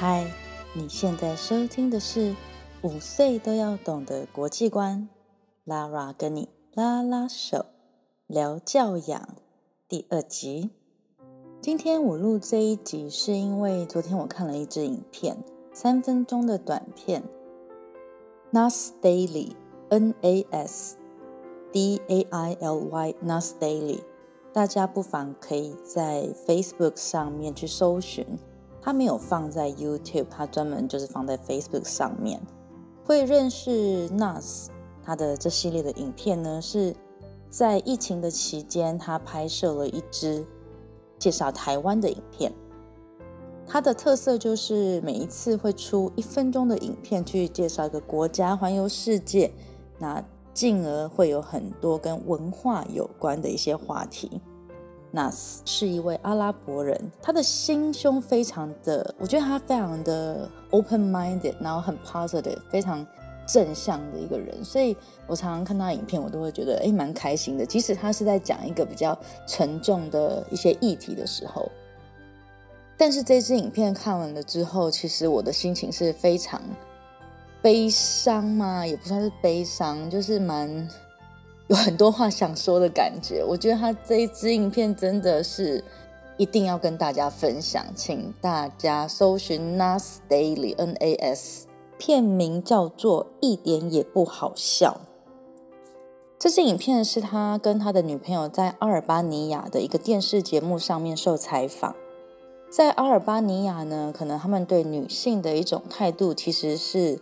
嗨，你现在收听的是五岁都要懂的国际观，Lara 跟你拉拉手聊教养第二集。今天我录这一集是因为昨天我看了一支影片，三分钟的短片，Nas Daily，N A S D A I L Y，Nas Daily，大家不妨可以在 Facebook 上面去搜寻。他没有放在 YouTube，他专门就是放在 Facebook 上面。会认识 Nas，他的这系列的影片呢，是在疫情的期间，他拍摄了一支介绍台湾的影片。它的特色就是每一次会出一分钟的影片去介绍一个国家，环游世界，那进而会有很多跟文化有关的一些话题。Nas 是一位阿拉伯人，他的心胸非常的，我觉得他非常的 open-minded，然后很 positive，非常正向的一个人。所以我常常看他影片，我都会觉得哎蛮开心的。即使他是在讲一个比较沉重的一些议题的时候，但是这支影片看完了之后，其实我的心情是非常悲伤嘛，也不算是悲伤，就是蛮。有很多话想说的感觉，我觉得他这一支影片真的是一定要跟大家分享，请大家搜寻 Nas Daily N A S，片名叫做《一点也不好笑》。这支影片是他跟他的女朋友在阿尔巴尼亚的一个电视节目上面受采访，在阿尔巴尼亚呢，可能他们对女性的一种态度其实是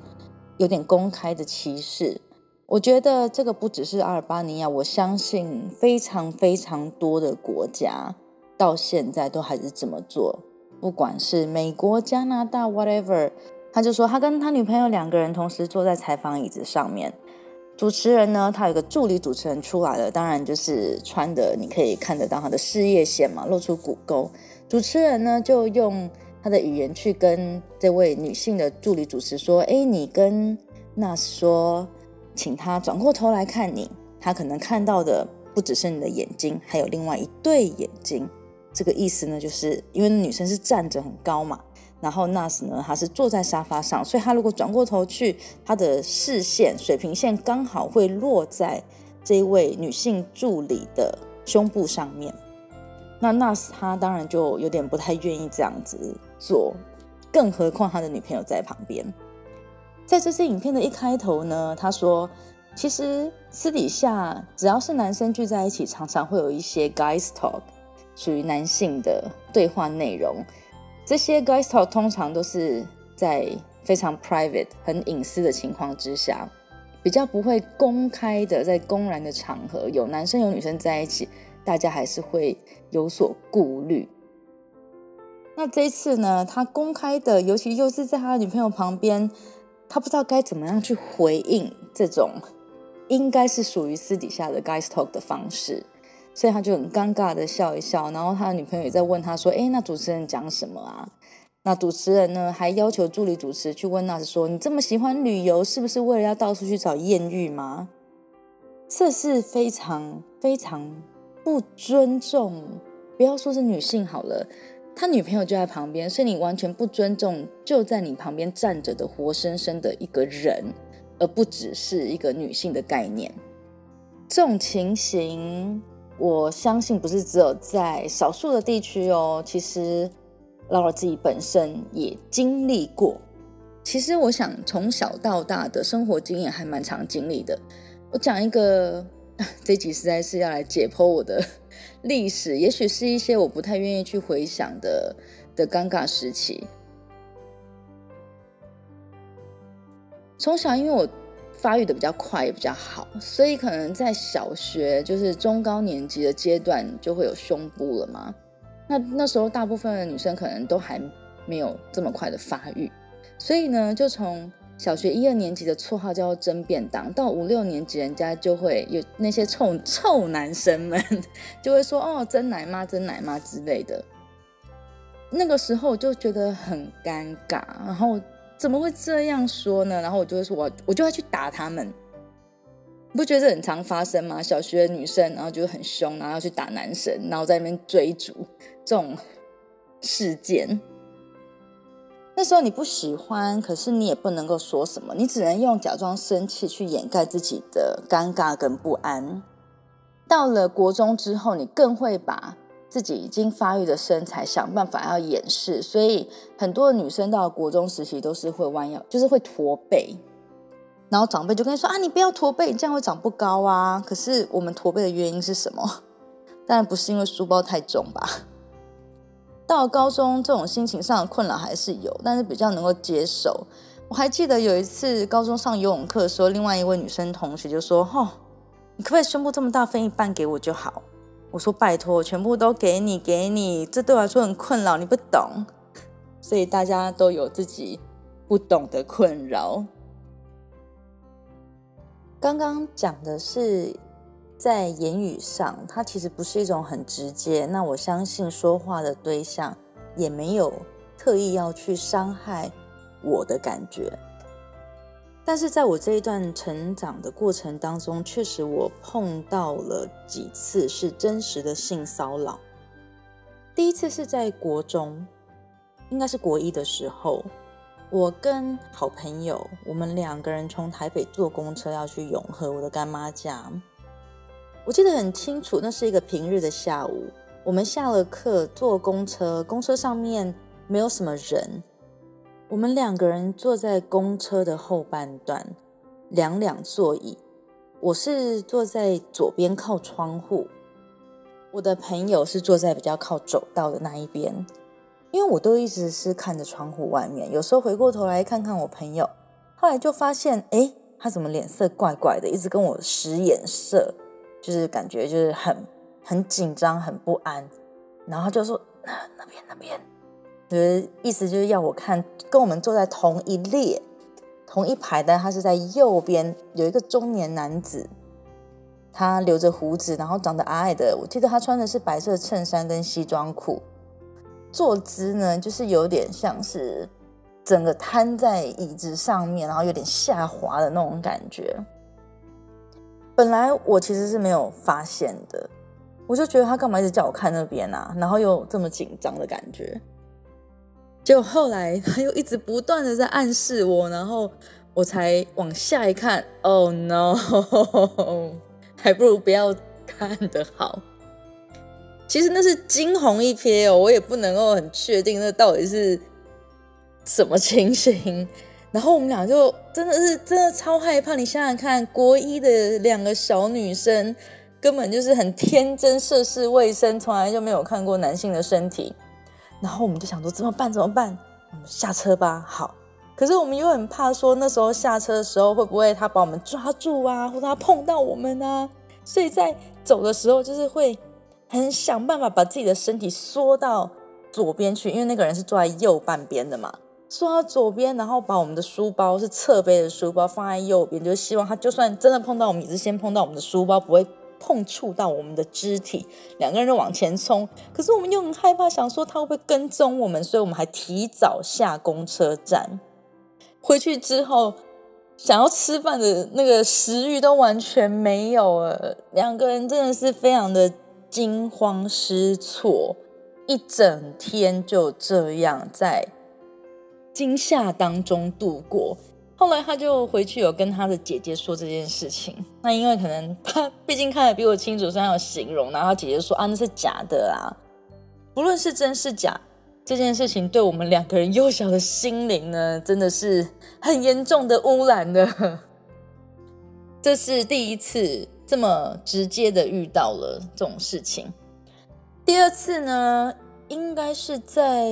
有点公开的歧视。我觉得这个不只是阿尔巴尼亚，我相信非常非常多的国家到现在都还是这么做。不管是美国、加拿大，whatever，他就说他跟他女朋友两个人同时坐在采访椅子上面，主持人呢，他有个助理主持人出来了，当然就是穿的你可以看得到他的事业线嘛，露出骨沟。主持人呢就用他的语言去跟这位女性的助理主持说：“哎，你跟那说。”请他转过头来看你，他可能看到的不只是你的眼睛，还有另外一对眼睛。这个意思呢，就是因为女生是站着很高嘛，然后 Nas 呢，他是坐在沙发上，所以他如果转过头去，他的视线水平线刚好会落在这一位女性助理的胸部上面。那 Nas 他当然就有点不太愿意这样子做，更何况他的女朋友在旁边。在这支影片的一开头呢，他说：“其实私底下只要是男生聚在一起，常常会有一些 guys talk，属于男性的对话内容。这些 guys talk 通常都是在非常 private、很隐私的情况之下，比较不会公开的，在公然的场合有男生有女生在一起，大家还是会有所顾虑。那这一次呢，他公开的，尤其又是在他女朋友旁边。”他不知道该怎么样去回应这种应该是属于私底下的 guys talk 的方式，所以他就很尴尬的笑一笑。然后他的女朋友也在问他说：“哎，那主持人讲什么啊？”那主持人呢还要求助理主持去问那说：“你这么喜欢旅游，是不是为了要到处去找艳遇吗？”这是非常非常不尊重，不要说是女性好了。他女朋友就在旁边，所以你完全不尊重就在你旁边站着的活生生的一个人，而不只是一个女性的概念。这种情形，我相信不是只有在少数的地区哦。其实劳尔自己本身也经历过。其实我想从小到大的生活经验还蛮常经历的。我讲一个，这集实在是要来解剖我的。历史也许是一些我不太愿意去回想的的尴尬时期。从小，因为我发育的比较快，也比较好，所以可能在小学就是中高年级的阶段就会有胸部了嘛。那那时候大部分的女生可能都还没有这么快的发育，所以呢，就从。小学一二年级的绰号叫“蒸便当”，到五六年级，人家就会有那些臭 臭男生们就会说：“哦，蒸奶妈，蒸奶妈之类的。”那个时候我就觉得很尴尬，然后怎么会这样说呢？然后我就会说：“我我就要去打他们。”不觉得这很常发生吗？小学女生然后就很凶，然后要去打男生，然后在那边追逐这种事件。那时候你不喜欢，可是你也不能够说什么，你只能用假装生气去掩盖自己的尴尬跟不安。到了国中之后，你更会把自己已经发育的身材想办法要掩饰，所以很多女生到国中时期都是会弯腰，就是会驼背。然后长辈就跟你说啊，你不要驼背，你这样会长不高啊。可是我们驼背的原因是什么？当然不是因为书包太重吧。到高中，这种心情上的困扰还是有，但是比较能够接受。我还记得有一次高中上游泳课的时候，另外一位女生同学就说：“吼，你可不可以胸部这么大分一半给我就好？”我说：“拜托，全部都给你，给你，这对我来说很困扰，你不懂。”所以大家都有自己不懂的困扰。刚刚讲的是。在言语上，它其实不是一种很直接。那我相信说话的对象也没有特意要去伤害我的感觉。但是在我这一段成长的过程当中，确实我碰到了几次是真实的性骚扰。第一次是在国中，应该是国一的时候，我跟好朋友，我们两个人从台北坐公车要去永和我的干妈家。我记得很清楚，那是一个平日的下午，我们下了课坐公车，公车上面没有什么人，我们两个人坐在公车的后半段，两两座椅，我是坐在左边靠窗户，我的朋友是坐在比较靠走道的那一边，因为我都一直是看着窗户外面，有时候回过头来看看我朋友，后来就发现，哎，他怎么脸色怪怪的，一直跟我使眼色。就是感觉就是很很紧张很不安，然后就说那边那边，就是意思就是要我看跟我们坐在同一列同一排的，他是在右边有一个中年男子，他留着胡子，然后长得矮矮的，我记得他穿的是白色衬衫跟西装裤，坐姿呢就是有点像是整个瘫在椅子上面，然后有点下滑的那种感觉。本来我其实是没有发现的，我就觉得他干嘛一直叫我看那边啊，然后又这么紧张的感觉。结果后来他又一直不断的在暗示我，然后我才往下一看，Oh no，还不如不要看的好。其实那是惊鸿一瞥哦，我也不能够很确定那到底是什么情形。然后我们俩就真的是真的超害怕，你想想看，国一的两个小女生，根本就是很天真，涉世未深，从来就没有看过男性的身体。然后我们就想说怎么办？怎么办？我们下车吧。好，可是我们又很怕说那时候下车的时候会不会他把我们抓住啊，或者他碰到我们啊？所以在走的时候就是会很想办法把自己的身体缩到左边去，因为那个人是坐在右半边的嘛。坐到左边，然后把我们的书包是侧背的书包放在右边，就希望他就算真的碰到我们，也是先碰到我们的书包，不会碰触到我们的肢体。两个人就往前冲，可是我们又很害怕，想说他会不会跟踪我们，所以我们还提早下公车站。回去之后，想要吃饭的那个食欲都完全没有了，两个人真的是非常的惊慌失措，一整天就这样在。惊吓当中度过，后来他就回去有跟他的姐姐说这件事情。那因为可能 他毕竟看得比我清楚，所以他有形容。然后他姐姐说啊，那是假的啊。不论是真是假，这件事情对我们两个人幼小的心灵呢，真的是很严重的污染的。这是第一次这么直接的遇到了这种事情。第二次呢，应该是在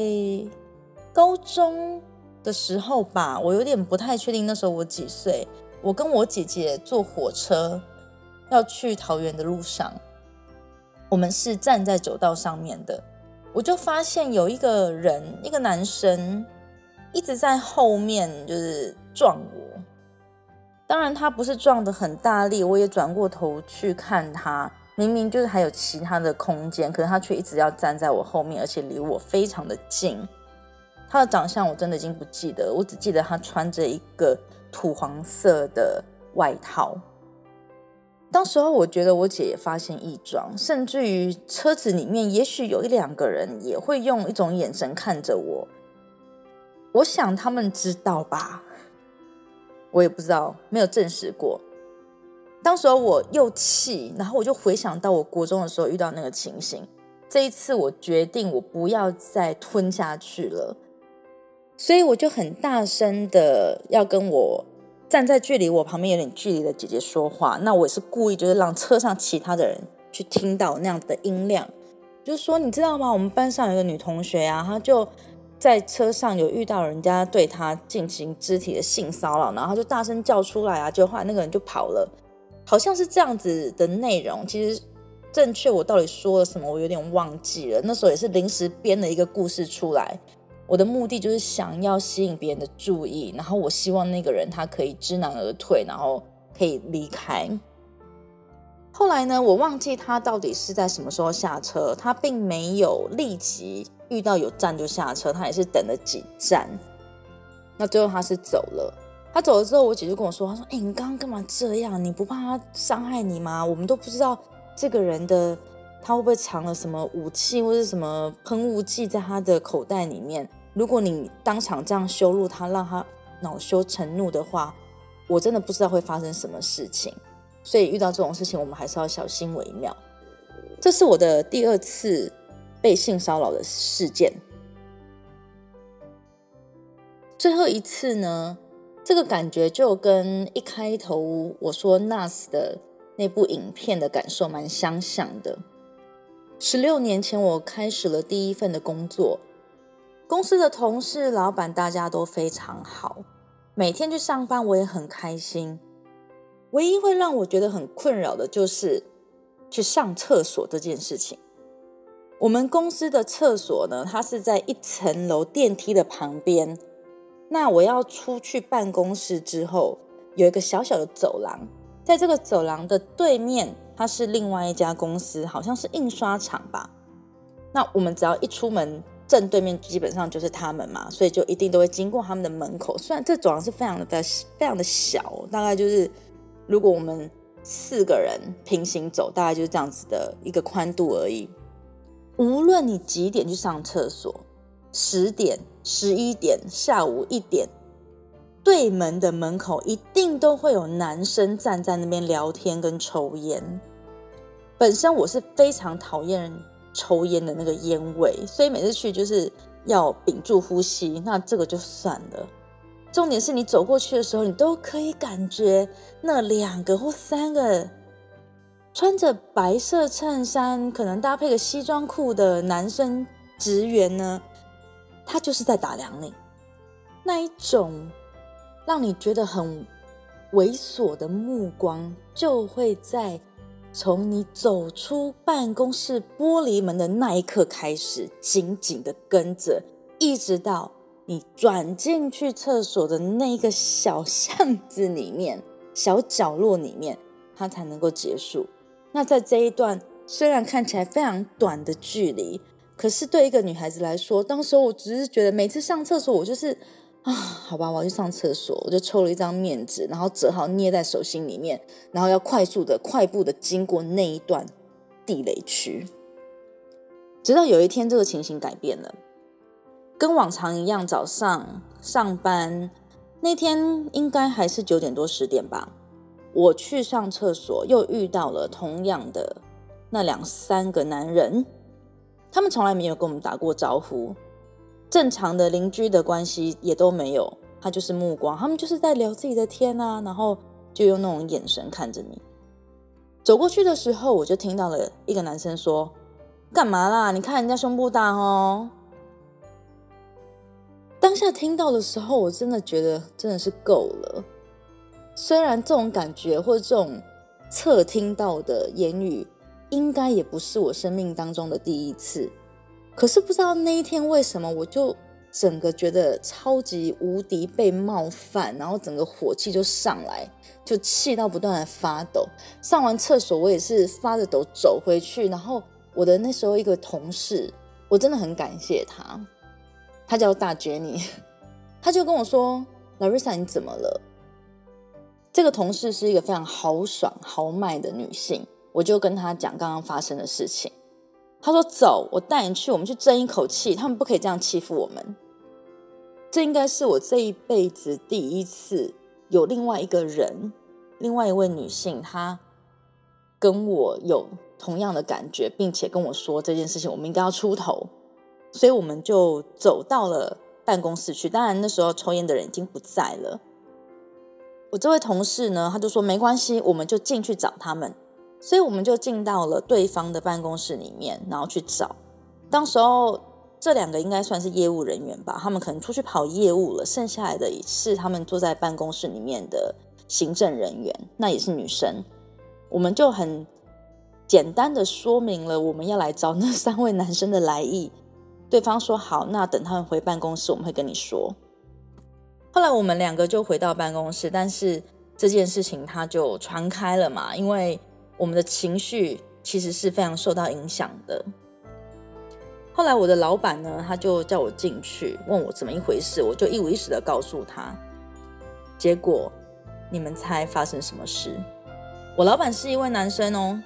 高中。的时候吧，我有点不太确定那时候我几岁。我跟我姐姐坐火车要去桃园的路上，我们是站在走道上面的，我就发现有一个人，一个男生一直在后面就是撞我。当然他不是撞的很大力，我也转过头去看他，明明就是还有其他的空间，可是他却一直要站在我后面，而且离我非常的近。他的长相我真的已经不记得，我只记得他穿着一个土黄色的外套。当时候我觉得我姐也发现异状，甚至于车子里面也许有一两个人也会用一种眼神看着我。我想他们知道吧，我也不知道，没有证实过。当时候我又气，然后我就回想到我国中的时候遇到那个情形。这一次我决定我不要再吞下去了，所以我就很大声的要跟我站在距离我旁边有点距离的姐姐说话。那我也是故意就是让车上其他的人去听到那样子的音量，就说你知道吗？我们班上有个女同学啊，她就在车上有遇到人家对她进行肢体的性骚扰，然后她就大声叫出来啊，就后来那个人就跑了，好像是这样子的内容，其实。正确，我到底说了什么？我有点忘记了。那时候也是临时编了一个故事出来。我的目的就是想要吸引别人的注意，然后我希望那个人他可以知难而退，然后可以离开。后来呢，我忘记他到底是在什么时候下车，他并没有立即遇到有站就下车，他也是等了几站。那最后他是走了。他走了之后，我姐就跟我说：“她说，哎，你刚刚干嘛这样？你不怕他伤害你吗？我们都不知道。”这个人的他会不会藏了什么武器或者什么喷雾剂在他的口袋里面？如果你当场这样羞辱他，让他恼羞成怒的话，我真的不知道会发生什么事情。所以遇到这种事情，我们还是要小心为妙。这是我的第二次被性骚扰的事件。最后一次呢，这个感觉就跟一开头我说 Nas 的。那部影片的感受蛮相像的。十六年前，我开始了第一份的工作，公司的同事、老板大家都非常好，每天去上班我也很开心。唯一会让我觉得很困扰的就是去上厕所这件事情。我们公司的厕所呢，它是在一层楼电梯的旁边。那我要出去办公室之后，有一个小小的走廊。在这个走廊的对面，它是另外一家公司，好像是印刷厂吧。那我们只要一出门，正对面基本上就是他们嘛，所以就一定都会经过他们的门口。虽然这走廊是非常的非常的小，大概就是如果我们四个人平行走，大概就是这样子的一个宽度而已。无论你几点去上厕所，十点、十一点、下午一点。对门的门口一定都会有男生站在那边聊天跟抽烟。本身我是非常讨厌抽烟的那个烟味，所以每次去就是要屏住呼吸。那这个就算了，重点是你走过去的时候，你都可以感觉那两个或三个穿着白色衬衫，可能搭配个西装裤的男生职员呢，他就是在打量你那一种。让你觉得很猥琐的目光，就会在从你走出办公室玻璃门的那一刻开始，紧紧的跟着，一直到你转进去厕所的那个小巷子里面、小角落里面，它才能够结束。那在这一段虽然看起来非常短的距离，可是对一个女孩子来说，当时我只是觉得每次上厕所，我就是。啊，好吧，我要去上厕所，我就抽了一张面纸，然后折好捏在手心里面，然后要快速的、快步的经过那一段地雷区。直到有一天，这个情形改变了，跟往常一样，早上上班那天应该还是九点多十点吧，我去上厕所，又遇到了同样的那两三个男人，他们从来没有跟我们打过招呼。正常的邻居的关系也都没有，他就是目光，他们就是在聊自己的天啊，然后就用那种眼神看着你。走过去的时候，我就听到了一个男生说：“干嘛啦？你看人家胸部大哦。”当下听到的时候，我真的觉得真的是够了。虽然这种感觉或者这种侧听到的言语，应该也不是我生命当中的第一次。可是不知道那一天为什么，我就整个觉得超级无敌被冒犯，然后整个火气就上来，就气到不断的发抖。上完厕所，我也是发着抖走回去。然后我的那时候一个同事，我真的很感谢他，他叫大 Jenny，他就跟我说：“Larissa，你怎么了？”这个同事是一个非常豪爽豪迈的女性，我就跟他讲刚刚发生的事情。他说：“走，我带你去，我们去争一口气。他们不可以这样欺负我们。”这应该是我这一辈子第一次有另外一个人，另外一位女性，她跟我有同样的感觉，并且跟我说这件事情，我们应该要出头，所以我们就走到了办公室去。当然那时候抽烟的人已经不在了。我这位同事呢，他就说没关系，我们就进去找他们。所以我们就进到了对方的办公室里面，然后去找。当时候这两个应该算是业务人员吧，他们可能出去跑业务了，剩下来的是他们坐在办公室里面的行政人员，那也是女生。我们就很简单的说明了我们要来找那三位男生的来意。对方说好，那等他们回办公室，我们会跟你说。后来我们两个就回到办公室，但是这件事情它就传开了嘛，因为。我们的情绪其实是非常受到影响的。后来我的老板呢，他就叫我进去，问我怎么一回事，我就一五一十的告诉他。结果你们猜发生什么事？我老板是一位男生哦，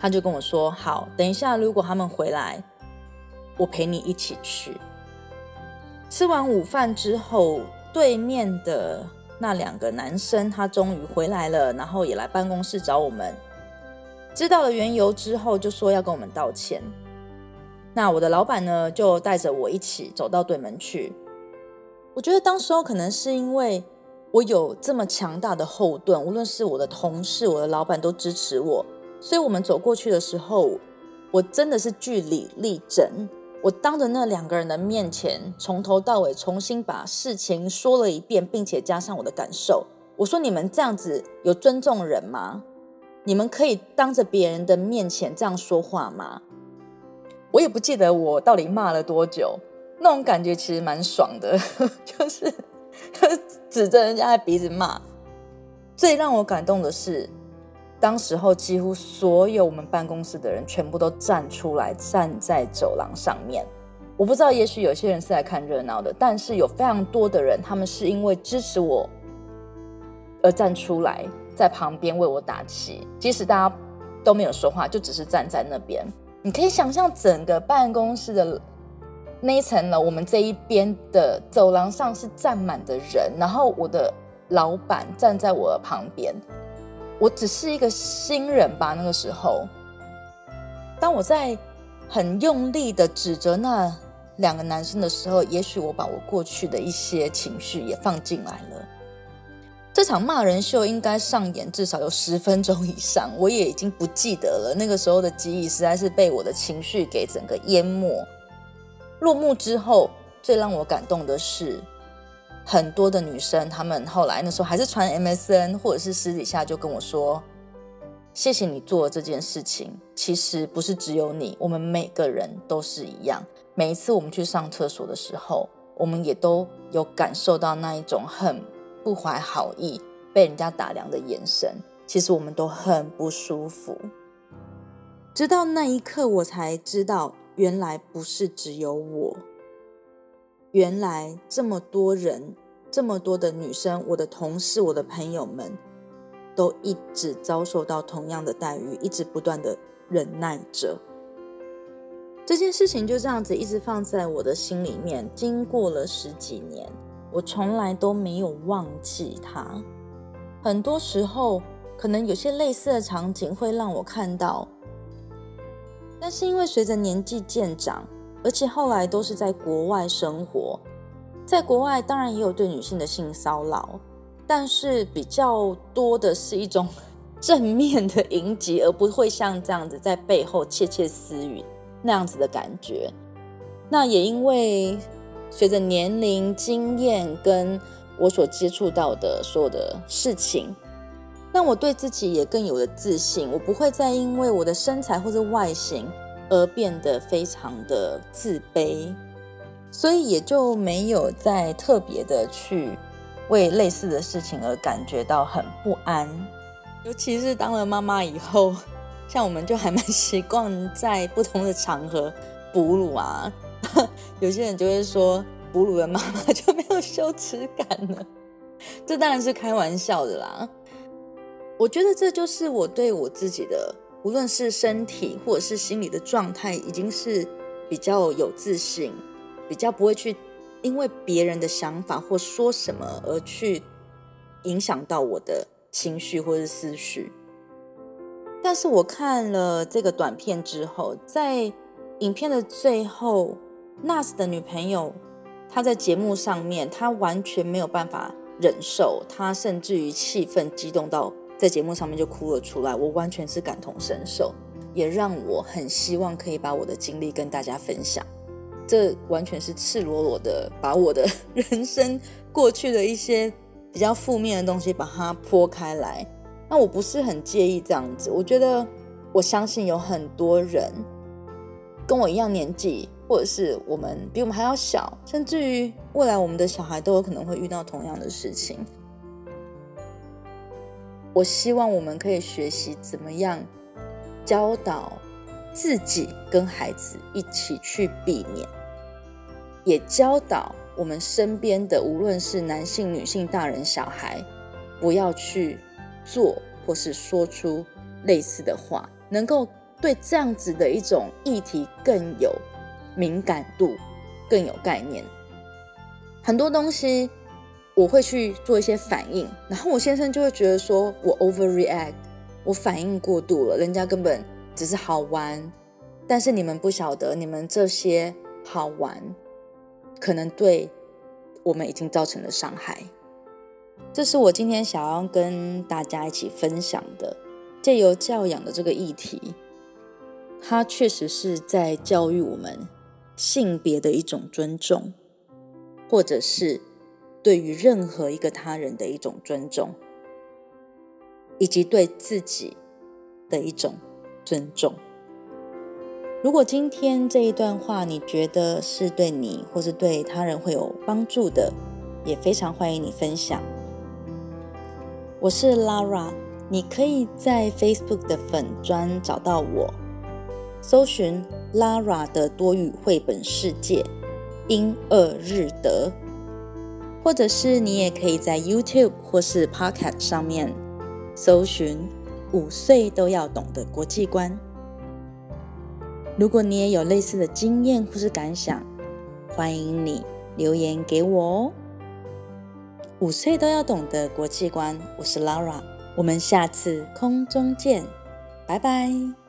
他就跟我说：“好，等一下，如果他们回来，我陪你一起去。”吃完午饭之后，对面的。那两个男生，他终于回来了，然后也来办公室找我们。知道了缘由之后，就说要跟我们道歉。那我的老板呢，就带着我一起走到对门去。我觉得当时候可能是因为我有这么强大的后盾，无论是我的同事、我的老板都支持我，所以我们走过去的时候，我真的是据理力争。我当着那两个人的面前，从头到尾重新把事情说了一遍，并且加上我的感受。我说：“你们这样子有尊重人吗？你们可以当着别人的面前这样说话吗？”我也不记得我到底骂了多久，那种感觉其实蛮爽的，就是 指着人家的鼻子骂。最让我感动的是。当时候，几乎所有我们办公室的人全部都站出来，站在走廊上面。我不知道，也许有些人是来看热闹的，但是有非常多的人，他们是因为支持我而站出来，在旁边为我打气。即使大家都没有说话，就只是站在那边。你可以想象，整个办公室的那一层楼，我们这一边的走廊上是站满的人，然后我的老板站在我的旁边。我只是一个新人吧。那个时候，当我在很用力的指责那两个男生的时候，也许我把我过去的一些情绪也放进来了。这场骂人秀应该上演至少有十分钟以上，我也已经不记得了。那个时候的记忆实在是被我的情绪给整个淹没。落幕之后，最让我感动的是。很多的女生，她们后来那时候还是传 MSN，或者是私底下就跟我说：“谢谢你做这件事情。其实不是只有你，我们每个人都是一样。每一次我们去上厕所的时候，我们也都有感受到那一种很不怀好意、被人家打量的眼神。其实我们都很不舒服。直到那一刻，我才知道，原来不是只有我。”原来这么多人，这么多的女生，我的同事，我的朋友们，都一直遭受到同样的待遇，一直不断的忍耐着。这件事情就这样子一直放在我的心里面，经过了十几年，我从来都没有忘记它。很多时候，可能有些类似的场景会让我看到，但是因为随着年纪渐长。而且后来都是在国外生活，在国外当然也有对女性的性骚扰，但是比较多的是一种 正面的迎击，而不会像这样子在背后窃窃私语那样子的感觉。那也因为随着年龄、经验跟我所接触到的所有的事情，让我对自己也更有了自信。我不会再因为我的身材或者外形。而变得非常的自卑，所以也就没有再特别的去为类似的事情而感觉到很不安。尤其是当了妈妈以后，像我们就还蛮习惯在不同的场合哺乳啊。有些人就会说，哺乳的妈妈就没有羞耻感了。这当然是开玩笑的啦。我觉得这就是我对我自己的。无论是身体或者是心理的状态，已经是比较有自信，比较不会去因为别人的想法或说什么而去影响到我的情绪或是思绪。但是我看了这个短片之后，在影片的最后，Nas 的女朋友她在节目上面，她完全没有办法忍受，她甚至于气愤激动到在节目上面就哭了出来。我完全是感同身受，也让我很希望可以把我的经历跟大家分享。这完全是赤裸裸的把我的 人生过去的一些比较负面的东西把它剖开来。那我不是很介意这样子，我觉得我相信有很多人跟我一样年纪，或者是我们比我们还要小，甚至于未来我们的小孩都有可能会遇到同样的事情。我希望我们可以学习怎么样教导自己跟孩子一起去避免。也教导我们身边的，无论是男性、女性、大人、小孩，不要去做或是说出类似的话，能够对这样子的一种议题更有敏感度、更有概念。很多东西我会去做一些反应，然后我先生就会觉得说我 overreact，我反应过度了，人家根本只是好玩，但是你们不晓得，你们这些好玩。可能对我们已经造成了伤害，这是我今天想要跟大家一起分享的，借由教养的这个议题，它确实是在教育我们性别的一种尊重，或者是对于任何一个他人的一种尊重，以及对自己的一种尊重。如果今天这一段话你觉得是对你或是对他人会有帮助的，也非常欢迎你分享。我是 Lara，你可以在 Facebook 的粉专找到我，搜寻 Lara 的多语绘本世界英二日德，或者是你也可以在 YouTube 或是 Podcast 上面搜寻五岁都要懂的国际观。如果你也有类似的经验或是感想，欢迎你留言给我哦。五岁都要懂得国际观，我是 Laura，我们下次空中见，拜拜。